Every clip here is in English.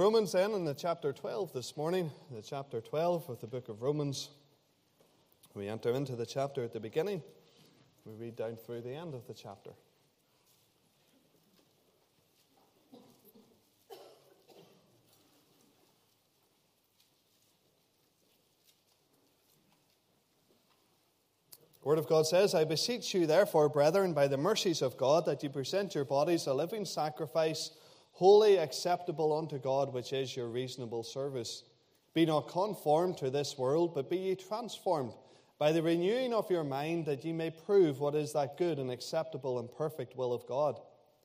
Romans, then, in the chapter 12 this morning, the chapter 12 of the book of Romans. We enter into the chapter at the beginning, we read down through the end of the chapter. The Word of God says, I beseech you, therefore, brethren, by the mercies of God, that you present your bodies a living sacrifice holy, acceptable unto God, which is your reasonable service. Be not conformed to this world, but be ye transformed by the renewing of your mind, that ye may prove what is that good and acceptable and perfect will of God.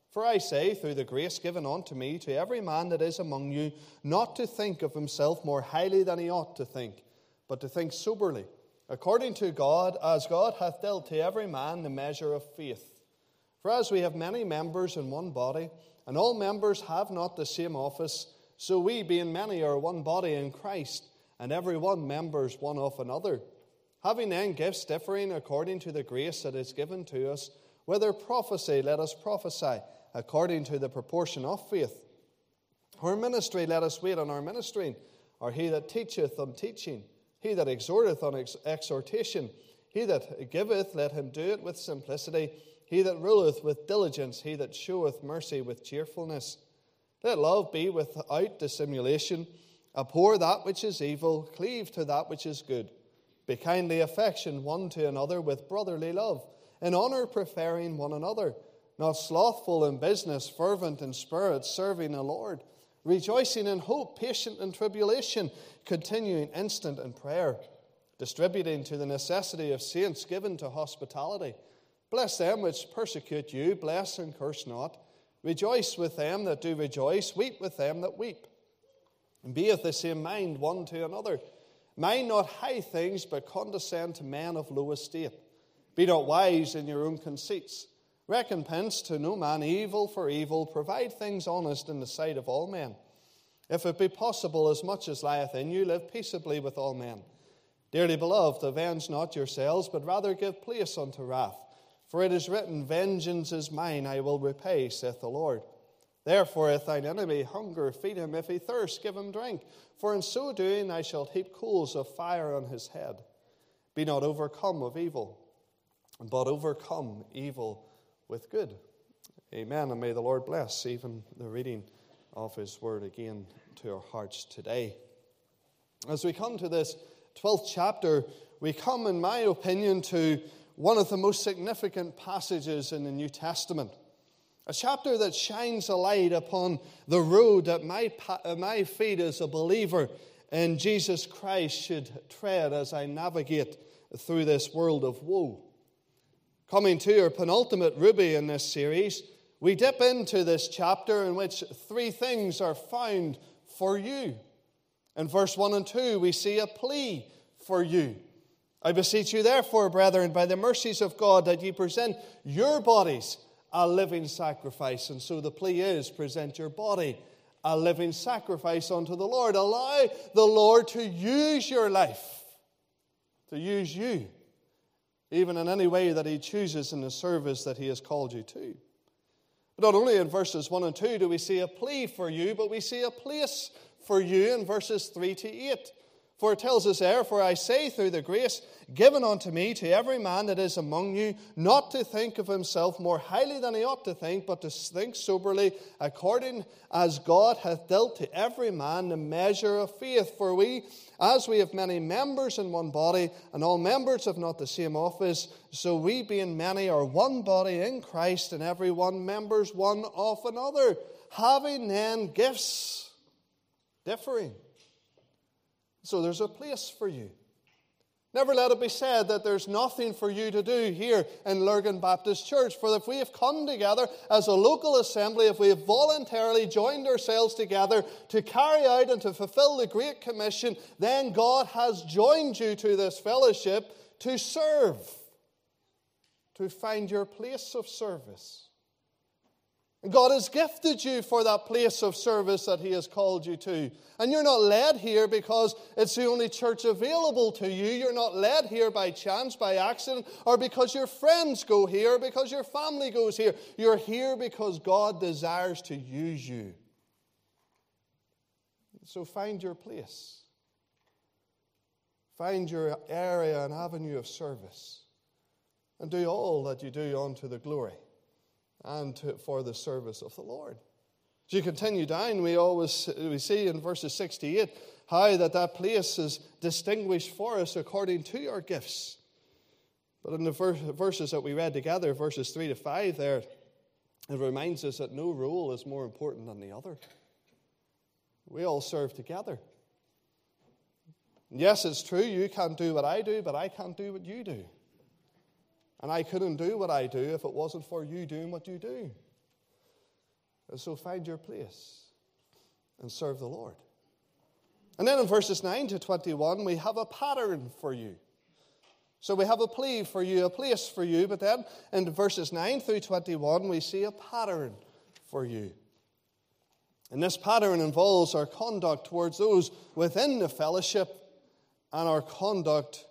For I say, through the grace given unto me, to every man that is among you, not to think of himself more highly than he ought to think, but to think soberly, according to God, as God hath dealt to every man the measure of faith. For as we have many members in one body, and all members have not the same office. So we, being many, are one body in Christ, and every one members one of another. Having then gifts differing according to the grace that is given to us, whether prophecy, let us prophesy according to the proportion of faith. Or ministry, let us wait on our ministering. Or he that teacheth on teaching, he that exhorteth on ex- exhortation, he that giveth, let him do it with simplicity. He that ruleth with diligence, he that showeth mercy with cheerfulness. Let love be without dissimulation. Abhor that which is evil, cleave to that which is good. Be kindly affection one to another with brotherly love, in honour preferring one another, not slothful in business, fervent in spirit, serving the Lord, rejoicing in hope, patient in tribulation, continuing instant in prayer, distributing to the necessity of saints, given to hospitality. Bless them which persecute you, bless and curse not. Rejoice with them that do rejoice, weep with them that weep. And be of the same mind one to another. Mind not high things, but condescend to men of low estate. Be not wise in your own conceits. Recompense to no man evil for evil. Provide things honest in the sight of all men. If it be possible, as much as lieth in you, live peaceably with all men. Dearly beloved, avenge not yourselves, but rather give place unto wrath. For it is written, Vengeance is mine, I will repay, saith the Lord. Therefore, if thine enemy hunger, feed him. If he thirst, give him drink. For in so doing, I shall heap coals of fire on his head. Be not overcome of evil, but overcome evil with good. Amen. And may the Lord bless even the reading of his word again to our hearts today. As we come to this 12th chapter, we come, in my opinion, to one of the most significant passages in the New Testament. A chapter that shines a light upon the road that my, uh, my feet as a believer in Jesus Christ should tread as I navigate through this world of woe. Coming to our penultimate ruby in this series, we dip into this chapter in which three things are found for you. In verse 1 and 2, we see a plea for you. I beseech you, therefore, brethren, by the mercies of God, that ye present your bodies a living sacrifice. And so the plea is present your body a living sacrifice unto the Lord. Allow the Lord to use your life, to use you, even in any way that He chooses in the service that He has called you to. Not only in verses 1 and 2 do we see a plea for you, but we see a place for you in verses 3 to 8. For it tells us there, For I say through the grace given unto me to every man that is among you, not to think of himself more highly than he ought to think, but to think soberly, according as God hath dealt to every man the measure of faith. For we, as we have many members in one body, and all members have not the same office, so we, being many, are one body in Christ, and every one members one of another, having then gifts differing so there's a place for you. Never let it be said that there's nothing for you to do here in Lurgan Baptist Church. For if we have come together as a local assembly, if we have voluntarily joined ourselves together to carry out and to fulfill the Great Commission, then God has joined you to this fellowship to serve, to find your place of service. God has gifted you for that place of service that He has called you to. And you're not led here because it's the only church available to you. You're not led here by chance, by accident, or because your friends go here, because your family goes here. You're here because God desires to use you. So find your place. Find your area and avenue of service. And do all that you do unto the glory and to, for the service of the Lord. As you continue down, we always we see in verses 68 how that that place is distinguished for us according to our gifts. But in the verses that we read together, verses 3 to 5 there, it reminds us that no role is more important than the other. We all serve together. Yes, it's true, you can't do what I do, but I can't do what you do. And I couldn't do what I do if it wasn't for you doing what you do. And so find your place and serve the Lord. And then in verses 9 to 21, we have a pattern for you. So we have a plea for you, a place for you, but then in verses 9 through 21, we see a pattern for you. And this pattern involves our conduct towards those within the fellowship and our conduct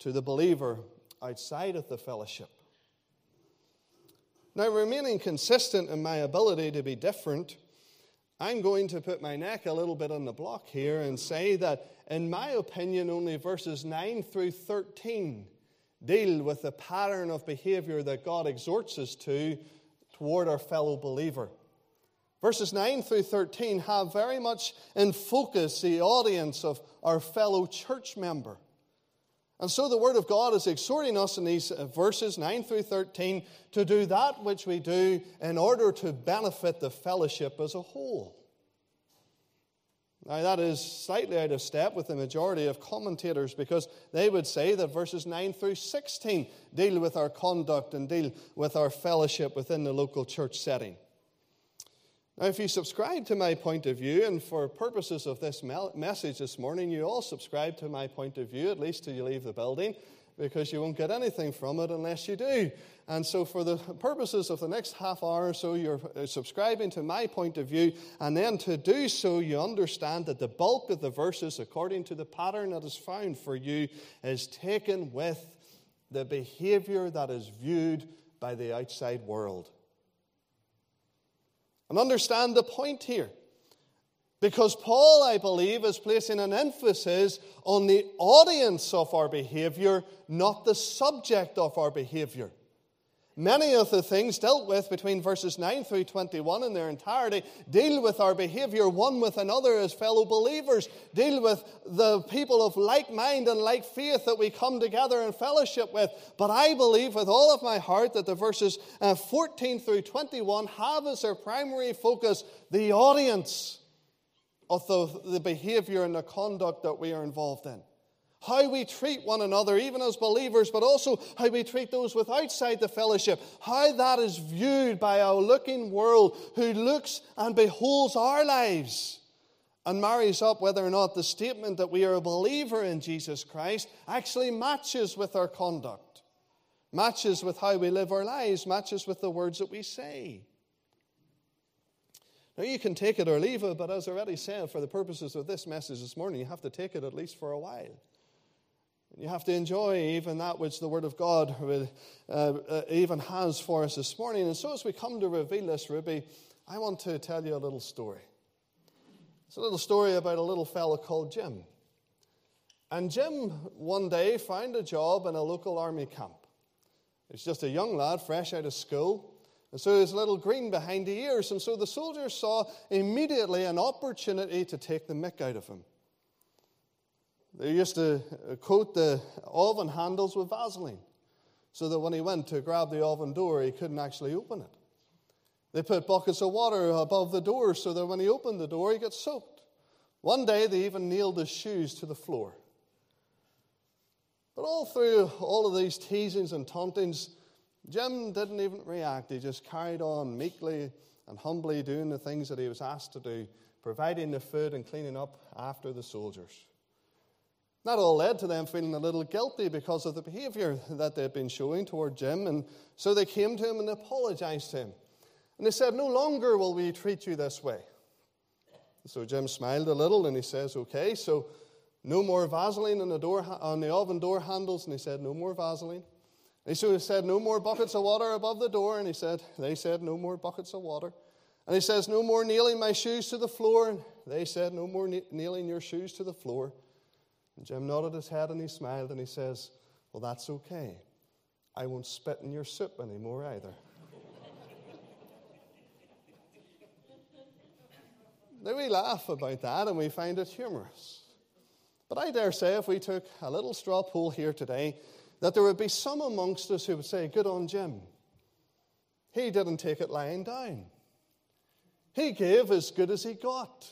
to the believer outside of the fellowship. Now, remaining consistent in my ability to be different, I'm going to put my neck a little bit on the block here and say that, in my opinion, only verses 9 through 13 deal with the pattern of behavior that God exhorts us to toward our fellow believer. Verses 9 through 13 have very much in focus the audience of our fellow church member. And so the Word of God is exhorting us in these uh, verses 9 through 13 to do that which we do in order to benefit the fellowship as a whole. Now, that is slightly out of step with the majority of commentators because they would say that verses 9 through 16 deal with our conduct and deal with our fellowship within the local church setting. Now, if you subscribe to my point of view, and for purposes of this message this morning, you all subscribe to my point of view, at least till you leave the building, because you won't get anything from it unless you do. And so, for the purposes of the next half hour or so, you're uh, subscribing to my point of view, and then to do so, you understand that the bulk of the verses, according to the pattern that is found for you, is taken with the behavior that is viewed by the outside world. And understand the point here. Because Paul, I believe, is placing an emphasis on the audience of our behavior, not the subject of our behavior. Many of the things dealt with between verses 9 through 21 in their entirety deal with our behavior one with another as fellow believers, deal with the people of like mind and like faith that we come together in fellowship with. But I believe with all of my heart that the verses uh, 14 through 21 have as their primary focus the audience of the, the behavior and the conduct that we are involved in how we treat one another, even as believers, but also how we treat those with outside the fellowship, how that is viewed by our looking world who looks and beholds our lives and marries up whether or not the statement that we are a believer in Jesus Christ actually matches with our conduct, matches with how we live our lives, matches with the words that we say. Now, you can take it or leave it, but as I already said, for the purposes of this message this morning, you have to take it at least for a while. You have to enjoy even that which the Word of God uh, uh, even has for us this morning. And so, as we come to reveal this, Ruby, I want to tell you a little story. It's a little story about a little fellow called Jim. And Jim one day found a job in a local army camp. He's just a young lad, fresh out of school. And so he's a little green behind the ears. And so the soldiers saw immediately an opportunity to take the mick out of him. They used to uh, coat the oven handles with Vaseline so that when he went to grab the oven door, he couldn't actually open it. They put buckets of water above the door so that when he opened the door, he got soaked. One day, they even nailed his shoes to the floor. But all through all of these teasings and tauntings, Jim didn't even react. He just carried on meekly and humbly doing the things that he was asked to do, providing the food and cleaning up after the soldiers. That all led to them feeling a little guilty because of the behavior that they'd been showing toward Jim. And so they came to him and apologized to him. And they said, No longer will we treat you this way. So Jim smiled a little and he says, Okay, so no more Vaseline on the, door, on the oven door handles. And he said, No more Vaseline. And he said, No more buckets of water above the door. And he said, They said, No more buckets of water. And he says, No more nailing my shoes to the floor. And They said, No more nailing your shoes to the floor. And Jim nodded his head and he smiled and he says, Well, that's okay. I won't spit in your soup anymore either. now we laugh about that and we find it humorous. But I dare say if we took a little straw poll here today, that there would be some amongst us who would say, Good on Jim. He didn't take it lying down. He gave as good as he got.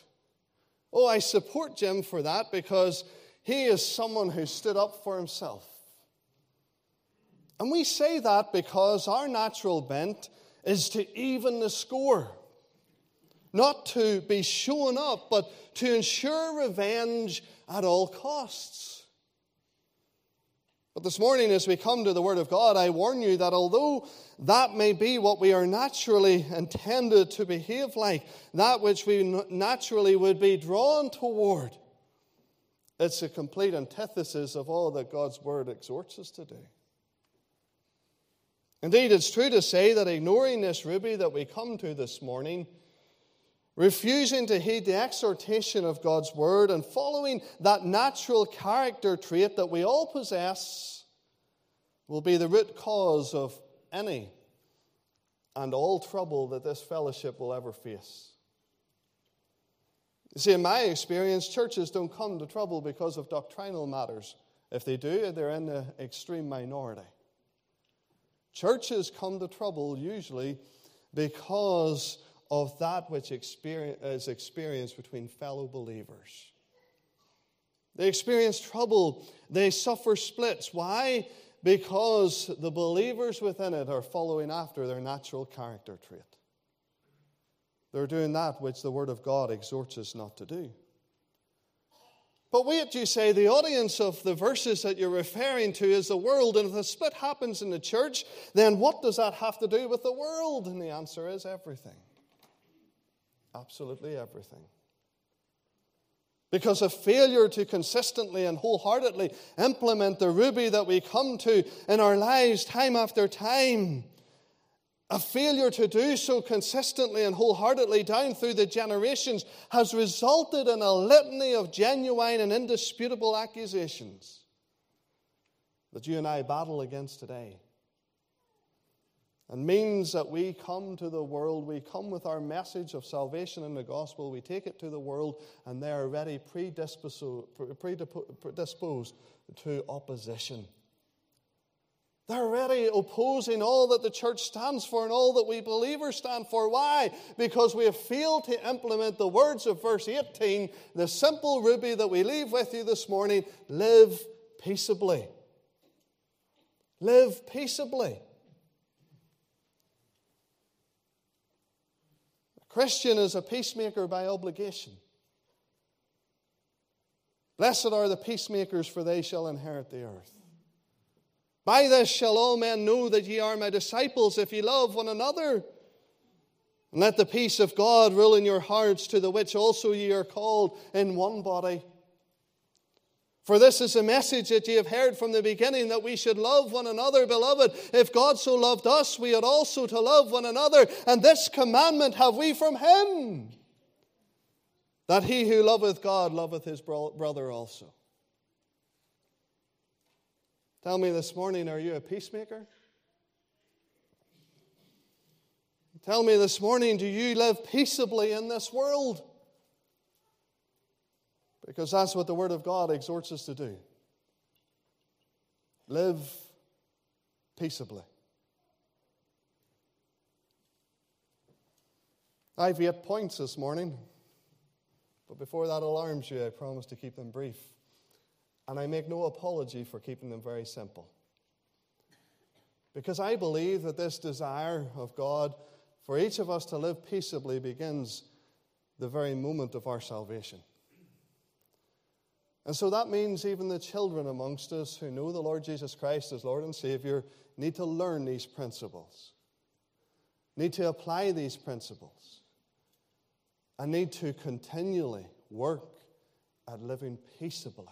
Oh, I support Jim for that because he is someone who stood up for himself. And we say that because our natural bent is to even the score, not to be shown up, but to ensure revenge at all costs. But this morning, as we come to the Word of God, I warn you that although that may be what we are naturally intended to behave like, that which we naturally would be drawn toward, it's a complete antithesis of all that God's Word exhorts us to do. Indeed, it's true to say that ignoring this ruby that we come to this morning, refusing to heed the exhortation of God's word and following that natural character trait that we all possess will be the root cause of any and all trouble that this fellowship will ever face. You see, in my experience, churches don't come to trouble because of doctrinal matters. If they do, they're in the extreme minority. Churches come to trouble usually because of that which is experienced between fellow believers. They experience trouble, they suffer splits. Why? Because the believers within it are following after their natural character trait. They're doing that which the Word of God exhorts us not to do. But wait, you say, the audience of the verses that you're referring to is the world, and if the split happens in the church, then what does that have to do with the world? And the answer is everything. Absolutely everything. Because a failure to consistently and wholeheartedly implement the ruby that we come to in our lives time after time, a failure to do so consistently and wholeheartedly down through the generations has resulted in a litany of genuine and indisputable accusations that you and I battle against today and means that we come to the world, we come with our message of salvation in the gospel, we take it to the world, and they are already predisposed, predisposed to opposition. They're already opposing all that the church stands for and all that we believers stand for. Why? Because we have failed to implement the words of verse 18, the simple ruby that we leave with you this morning live peaceably. Live peaceably. A Christian is a peacemaker by obligation. Blessed are the peacemakers, for they shall inherit the earth. By this shall all men know that ye are my disciples, if ye love one another. And let the peace of God rule in your hearts, to the which also ye are called in one body for this is the message that ye have heard from the beginning that we should love one another, beloved. If God so loved us, we ought also to love one another. And this commandment have we from Him that he who loveth God loveth his brother also. Tell me this morning, are you a peacemaker? Tell me this morning, do you live peaceably in this world? Because that's what the Word of God exhorts us to do. Live peaceably. I have eight points this morning, but before that alarms you, I promise to keep them brief. And I make no apology for keeping them very simple. Because I believe that this desire of God for each of us to live peaceably begins the very moment of our salvation. And so that means even the children amongst us who know the Lord Jesus Christ as Lord and Savior need to learn these principles, need to apply these principles, and need to continually work at living peaceably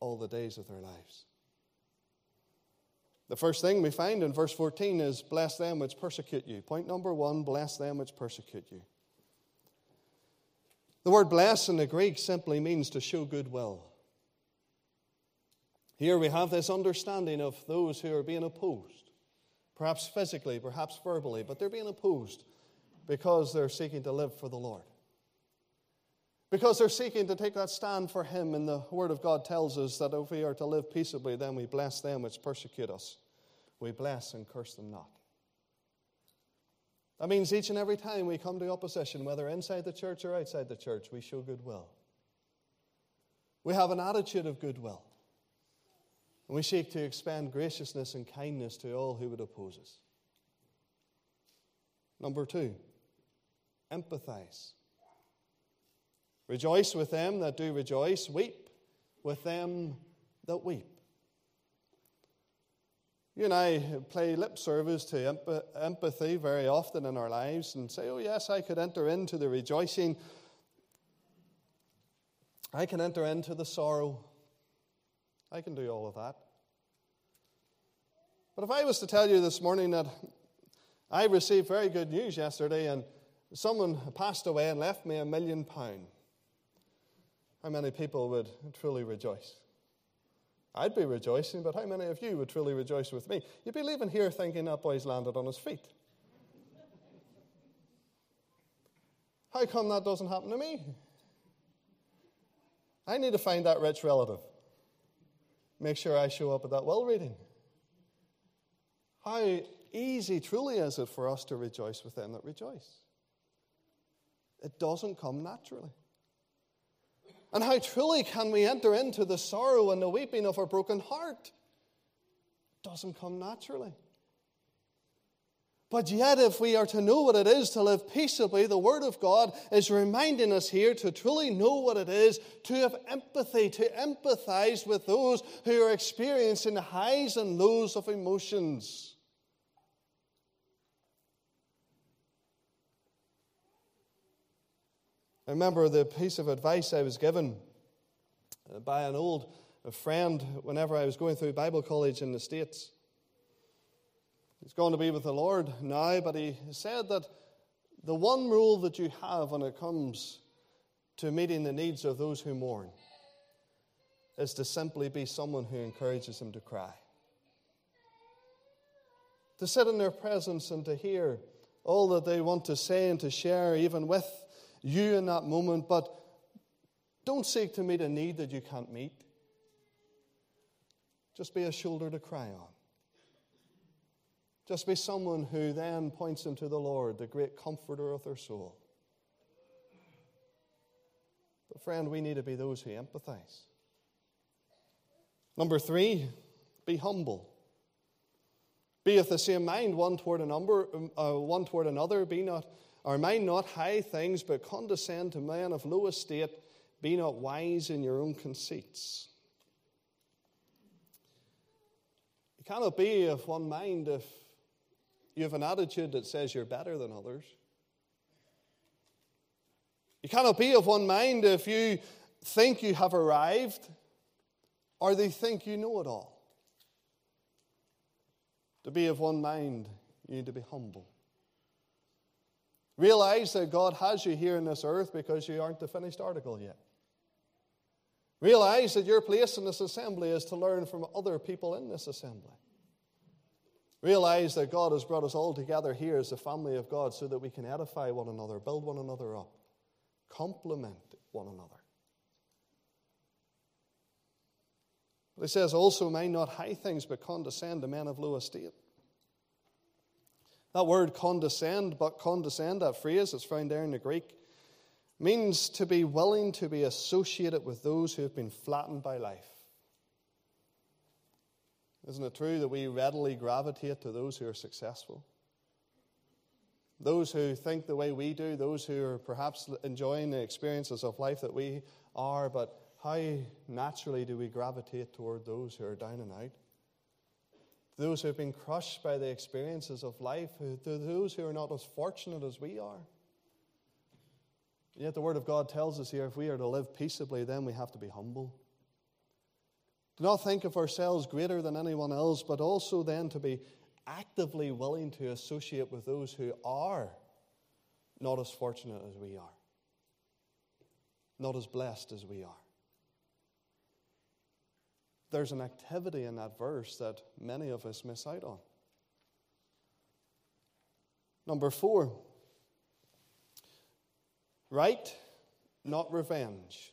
all the days of their lives. The first thing we find in verse 14 is bless them which persecute you. Point number one bless them which persecute you. The word bless in the Greek simply means to show goodwill. Here we have this understanding of those who are being opposed, perhaps physically, perhaps verbally, but they're being opposed because they're seeking to live for the Lord. Because they're seeking to take that stand for Him, and the Word of God tells us that if we are to live peaceably, then we bless them which persecute us. We bless and curse them not. That means each and every time we come to opposition, whether inside the church or outside the church, we show goodwill. We have an attitude of goodwill. And we seek to expand graciousness and kindness to all who would oppose us. Number two, empathize. Rejoice with them that do rejoice, weep with them that weep. You and I play lip service to empathy very often in our lives and say, oh, yes, I could enter into the rejoicing. I can enter into the sorrow. I can do all of that. But if I was to tell you this morning that I received very good news yesterday and someone passed away and left me a million pounds, how many people would truly rejoice? I'd be rejoicing, but how many of you would truly rejoice with me? You'd be leaving here thinking that boy's landed on his feet. How come that doesn't happen to me? I need to find that rich relative. Make sure I show up at that well reading. How easy truly is it for us to rejoice with them that rejoice? It doesn't come naturally. And how truly can we enter into the sorrow and the weeping of a broken heart? It doesn't come naturally. But yet, if we are to know what it is to live peaceably, the Word of God is reminding us here to truly know what it is to have empathy, to empathize with those who are experiencing the highs and lows of emotions. I remember the piece of advice I was given uh, by an old friend whenever I was going through Bible college in the States. He's going to be with the Lord now, but he said that the one rule that you have when it comes to meeting the needs of those who mourn is to simply be someone who encourages them to cry. To sit in their presence and to hear all that they want to say and to share, even with you in that moment, but don't seek to meet a need that you can't meet. Just be a shoulder to cry on. Just be someone who then points them to the Lord, the great comforter of their soul. But, friend, we need to be those who empathize. Number three, be humble. Be of the same mind one toward, a number, uh, one toward another. Be not or mind not high things, but condescend to men of low estate. Be not wise in your own conceits. You cannot be of one mind if you have an attitude that says you're better than others. You cannot be of one mind if you think you have arrived or they think you know it all. To be of one mind, you need to be humble. Realize that God has you here in this earth because you aren't the finished article yet. Realize that your place in this assembly is to learn from other people in this assembly. Realize that God has brought us all together here as a family of God so that we can edify one another, build one another up, complement one another. But he says, also mind not high things, but condescend to men of low estate. That word condescend, but condescend, that phrase that's found there in the Greek, means to be willing to be associated with those who have been flattened by life. Isn't it true that we readily gravitate to those who are successful? Those who think the way we do, those who are perhaps enjoying the experiences of life that we are, but how naturally do we gravitate toward those who are down and out? Those who have been crushed by the experiences of life, to those who are not as fortunate as we are. Yet the Word of God tells us here if we are to live peaceably, then we have to be humble. Do not think of ourselves greater than anyone else, but also then to be actively willing to associate with those who are not as fortunate as we are. not as blessed as we are. There's an activity in that verse that many of us miss out on. Number four, right, not revenge.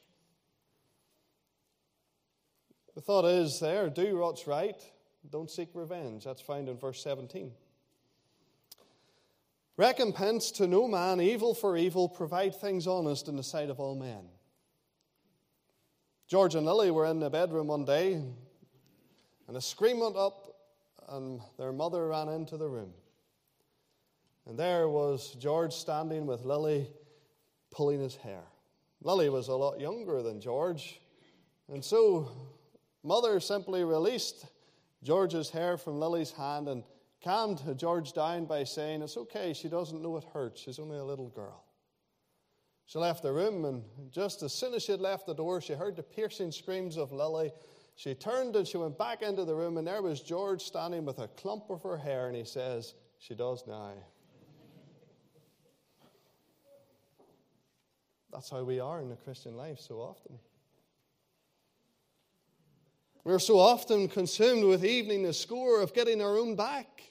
The thought is there do what's right, don't seek revenge. That's found in verse 17. Recompense to no man, evil for evil, provide things honest in the sight of all men. George and Lily were in the bedroom one day, and a scream went up, and their mother ran into the room. And there was George standing with Lily pulling his hair. Lily was a lot younger than George, and so mother simply released George's hair from Lily's hand and calmed George down by saying, It's okay, she doesn't know it hurts, she's only a little girl. She left the room, and just as soon as she had left the door, she heard the piercing screams of Lily. She turned and she went back into the room, and there was George standing with a clump of her hair, and he says, She does now. That's how we are in the Christian life so often. We're so often consumed with evening the score of getting our own back.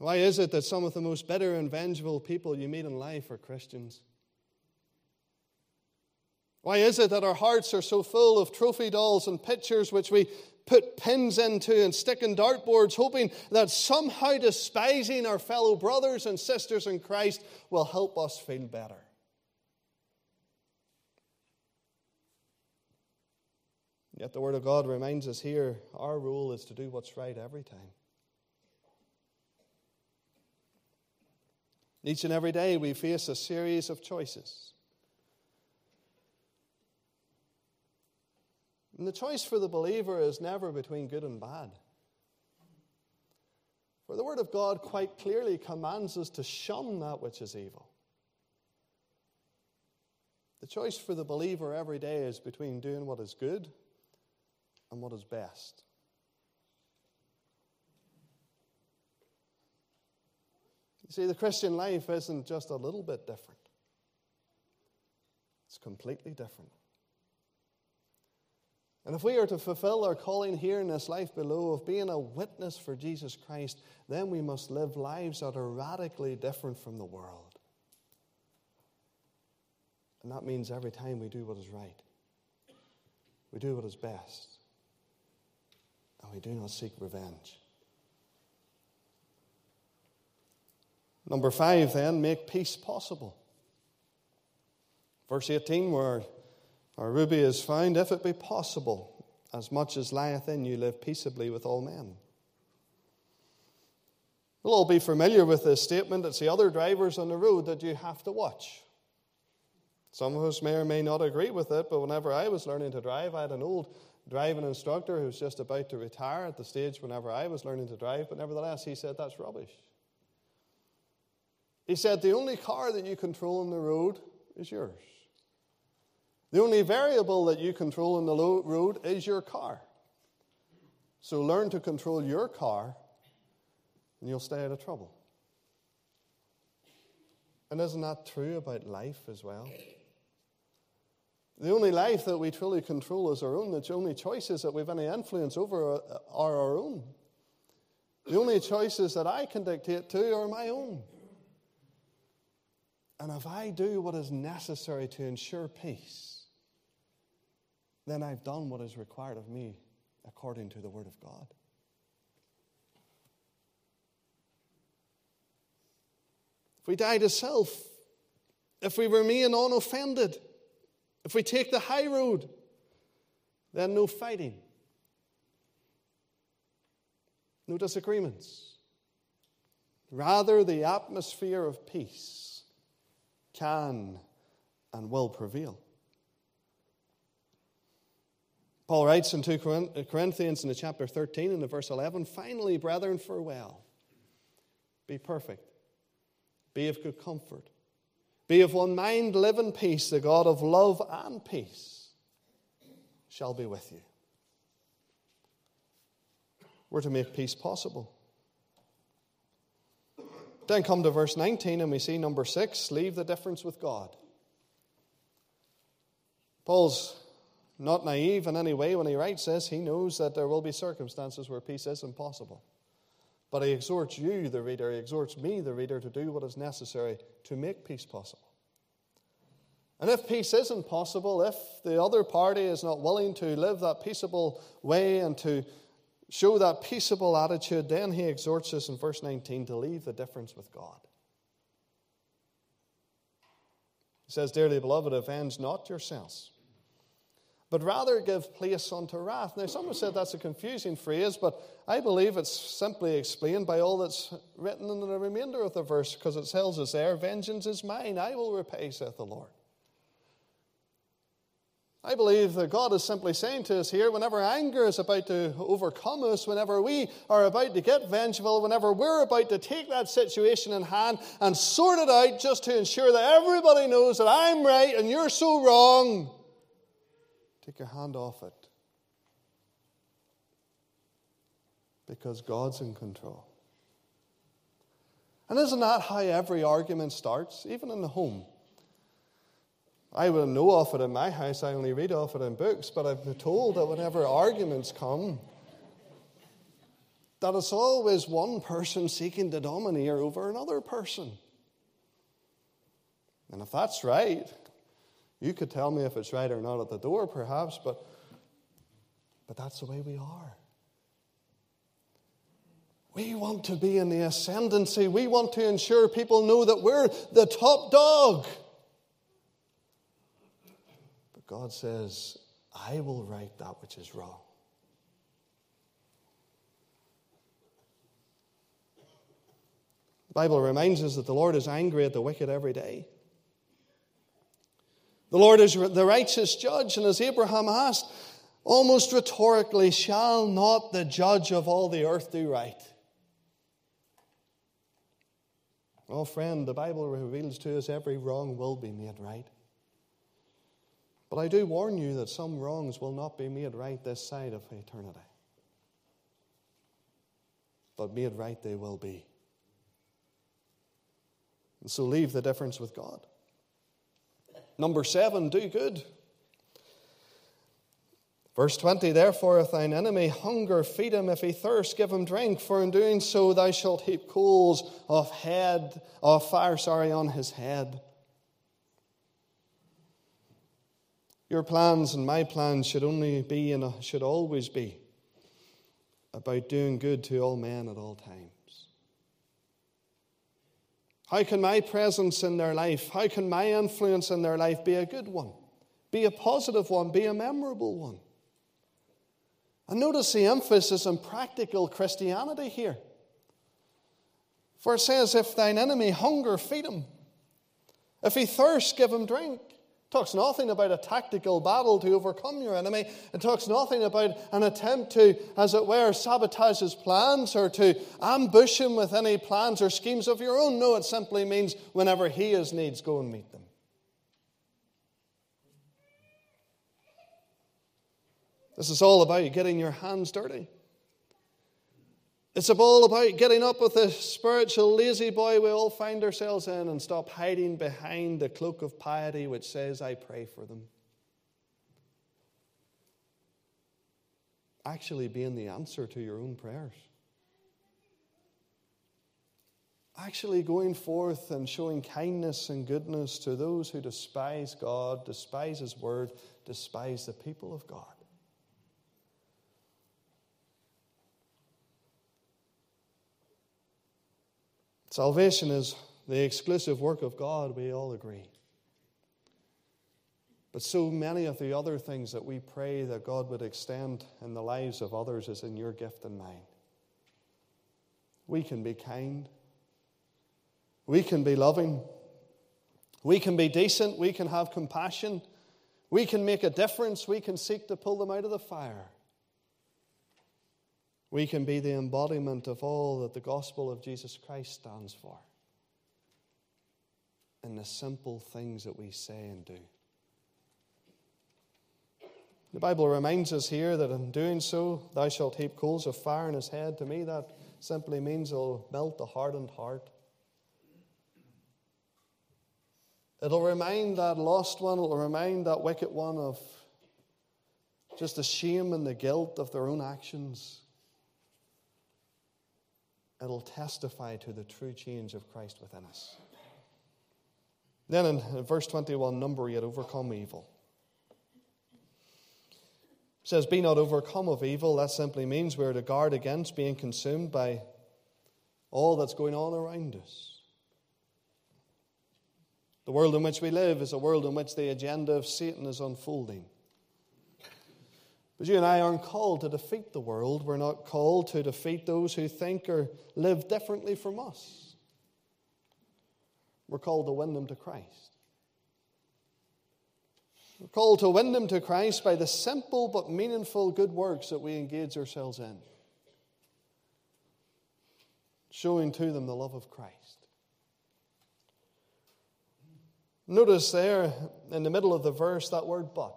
Why is it that some of the most bitter and vengeful people you meet in life are Christians? Why is it that our hearts are so full of trophy dolls and pictures which we put pins into and stick in dartboards, hoping that somehow despising our fellow brothers and sisters in Christ will help us feel better? Yet the Word of God reminds us here our rule is to do what's right every time. Each and every day, we face a series of choices. And the choice for the believer is never between good and bad. For the Word of God quite clearly commands us to shun that which is evil. The choice for the believer every day is between doing what is good and what is best. You see, the Christian life isn't just a little bit different, it's completely different. And if we are to fulfill our calling here in this life below of being a witness for Jesus Christ, then we must live lives that are radically different from the world. And that means every time we do what is right, we do what is best, and we do not seek revenge. Number five, then, make peace possible. Verse 18, where our ruby is found, if it be possible, as much as lieth in you, live peaceably with all men. We'll all be familiar with this statement. It's the other drivers on the road that you have to watch. Some of us may or may not agree with it, but whenever I was learning to drive, I had an old driving instructor who was just about to retire at the stage whenever I was learning to drive, but nevertheless, he said that's rubbish. He said, The only car that you control on the road is yours. The only variable that you control on the road is your car. So learn to control your car, and you'll stay out of trouble. And isn't that true about life as well? The only life that we truly control is our own. The only choices that we've any influence over uh, are our own. The only choices that I can dictate to are my own. And if I do what is necessary to ensure peace, then I've done what is required of me according to the Word of God. If we die to self, if we remain unoffended, if we take the high road, then no fighting, no disagreements. Rather, the atmosphere of peace can and will prevail. Paul writes in 2 uh, Corinthians in the chapter 13 and the verse 11, finally, brethren, farewell. Be perfect. Be of good comfort. Be of one mind, live in peace. The God of love and peace shall be with you. We're to make peace possible. Then come to verse 19 and we see number six leave the difference with God. Paul's not naive in any way when he writes this. He knows that there will be circumstances where peace is impossible. But he exhorts you, the reader, he exhorts me, the reader, to do what is necessary to make peace possible. And if peace isn't possible, if the other party is not willing to live that peaceable way and to show that peaceable attitude, then he exhorts us in verse 19 to leave the difference with God. He says, Dearly beloved, avenge not yourselves, but rather give place unto wrath. Now, some have said that's a confusing phrase, but I believe it's simply explained by all that's written in the remainder of the verse, because it tells us there, Vengeance is mine, I will repay, saith the Lord. I believe that God is simply saying to us here whenever anger is about to overcome us, whenever we are about to get vengeful, whenever we're about to take that situation in hand and sort it out just to ensure that everybody knows that I'm right and you're so wrong, take your hand off it. Because God's in control. And isn't that how every argument starts, even in the home? I wouldn't know of it in my house, I only read of it in books, but I've been told that whenever arguments come, that it's always one person seeking to domineer over another person. And if that's right, you could tell me if it's right or not at the door, perhaps, but, but that's the way we are. We want to be in the ascendancy. We want to ensure people know that we're the top dog. God says, I will right that which is wrong. The Bible reminds us that the Lord is angry at the wicked every day. The Lord is the righteous judge, and as Abraham asked, almost rhetorically, shall not the judge of all the earth do right? Oh, friend, the Bible reveals to us every wrong will be made right. But I do warn you that some wrongs will not be made right this side of eternity. But made right they will be. And so leave the difference with God. Number seven, do good. Verse 20, therefore, if thine enemy hunger, feed him. If he thirst, give him drink. For in doing so, thou shalt heap coals of head, of fire, sorry, on his head. Your plans and my plans should only be and uh, should always be about doing good to all men at all times. How can my presence in their life, how can my influence in their life be a good one, be a positive one, be a memorable one? And notice the emphasis on practical Christianity here. For it says, If thine enemy hunger, feed him. If he thirst, give him drink talks nothing about a tactical battle to overcome your enemy. It talks nothing about an attempt to, as it were, sabotage his plans or to ambush him with any plans or schemes of your own. No, it simply means whenever he has needs, go and meet them. This is all about getting your hands dirty. It's all about getting up with the spiritual lazy boy we all find ourselves in and stop hiding behind the cloak of piety which says, I pray for them. Actually, being the answer to your own prayers. Actually, going forth and showing kindness and goodness to those who despise God, despise His word, despise the people of God. Salvation is the exclusive work of God, we all agree. But so many of the other things that we pray that God would extend in the lives of others is in your gift and mine. We can be kind. We can be loving. We can be decent. We can have compassion. We can make a difference. We can seek to pull them out of the fire. We can be the embodiment of all that the gospel of Jesus Christ stands for in the simple things that we say and do. The Bible reminds us here that in doing so, thou shalt heap coals of fire in his head. To me, that simply means it'll melt the hardened heart. It'll remind that lost one, it'll remind that wicked one of just the shame and the guilt of their own actions. It'll testify to the true change of Christ within us. Then in verse 21, number eight, overcome evil. It says, Be not overcome of evil. That simply means we're to guard against being consumed by all that's going on around us. The world in which we live is a world in which the agenda of Satan is unfolding. But you and I aren't called to defeat the world. We're not called to defeat those who think or live differently from us. We're called to win them to Christ. We're called to win them to Christ by the simple but meaningful good works that we engage ourselves in, showing to them the love of Christ. Notice there in the middle of the verse that word but.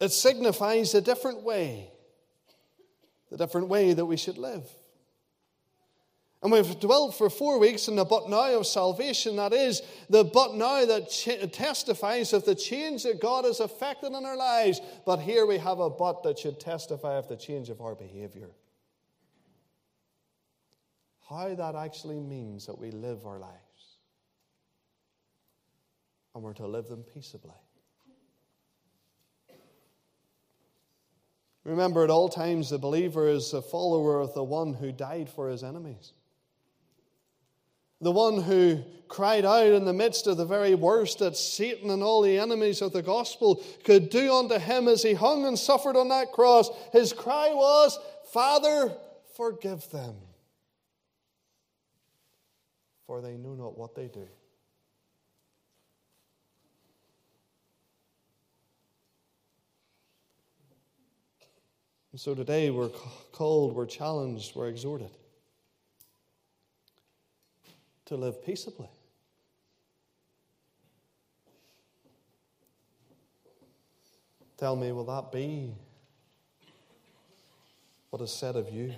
It signifies a different way, the different way that we should live. And we've dwelt for four weeks in the but now of salvation. That is, the but now that ch- testifies of the change that God has effected in our lives. But here we have a but that should testify of the change of our behavior. How that actually means that we live our lives and we're to live them peaceably. Remember, at all times, the believer is a follower of the one who died for his enemies. The one who cried out in the midst of the very worst that Satan and all the enemies of the gospel could do unto him as he hung and suffered on that cross. His cry was, Father, forgive them, for they know not what they do. And so today we're called, we're challenged, we're exhorted to live peaceably. Tell me, will that be what is said of you?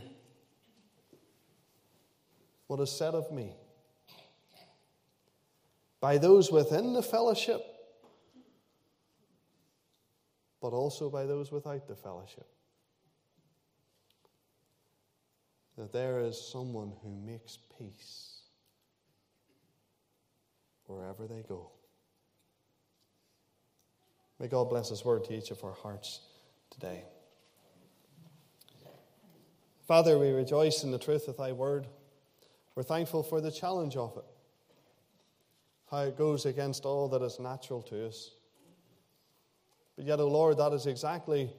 What is said of me? By those within the fellowship, but also by those without the fellowship. That there is someone who makes peace wherever they go. May God bless His word to each of our hearts today. Father, we rejoice in the truth of Thy word. We're thankful for the challenge of it, how it goes against all that is natural to us. But yet, O oh Lord, that is exactly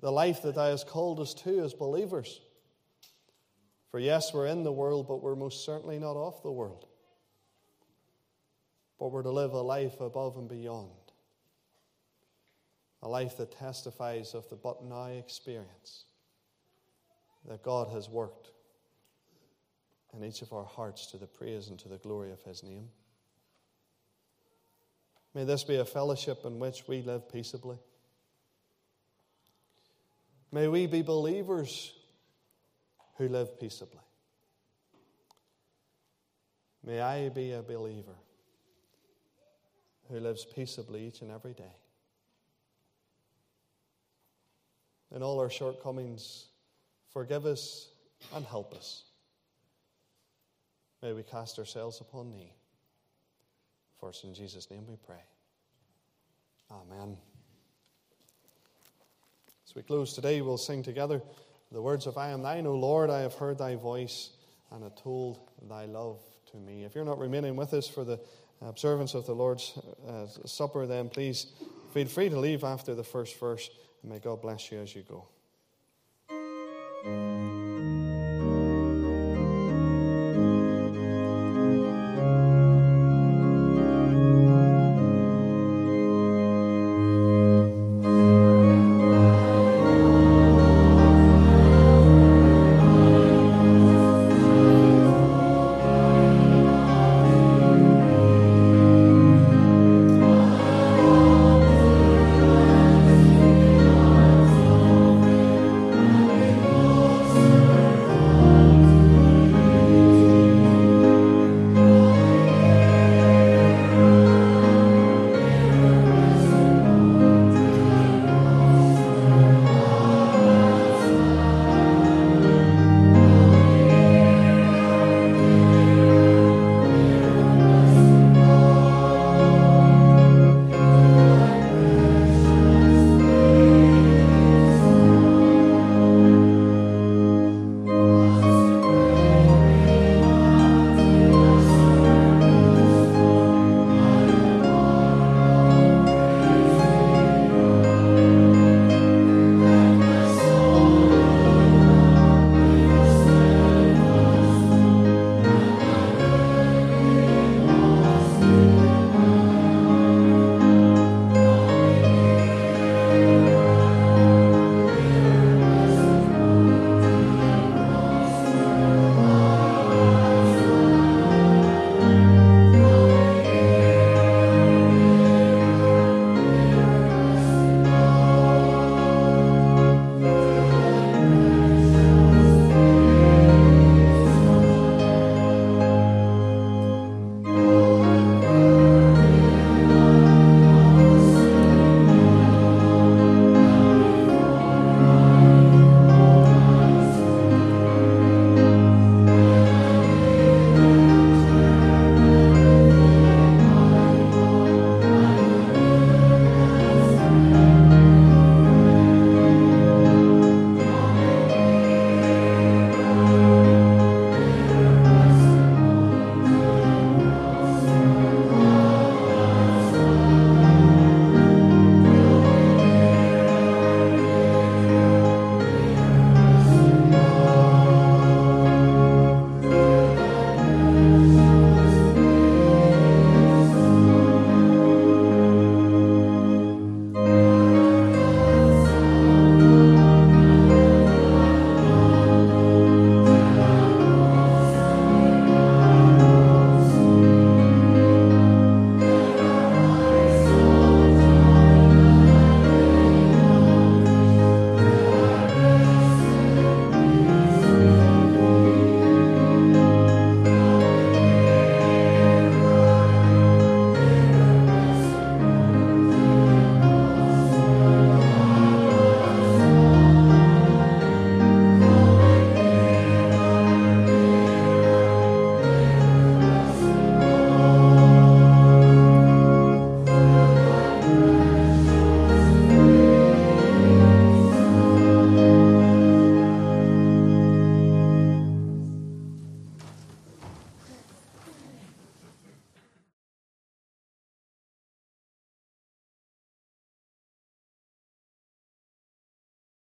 the life that Thou hast called us to as believers. For yes, we're in the world, but we're most certainly not of the world. But we're to live a life above and beyond. A life that testifies of the but now experience that God has worked in each of our hearts to the praise and to the glory of His name. May this be a fellowship in which we live peaceably. May we be believers who live peaceably. May I be a believer who lives peaceably each and every day. In all our shortcomings, forgive us and help us. May we cast ourselves upon Thee. For us in Jesus' name we pray. Amen. As we close today, we'll sing together the words of I am thine, O Lord, I have heard thy voice and have told thy love to me. If you're not remaining with us for the observance of the Lord's uh, Supper, then please feel free to leave after the first verse, and may God bless you as you go.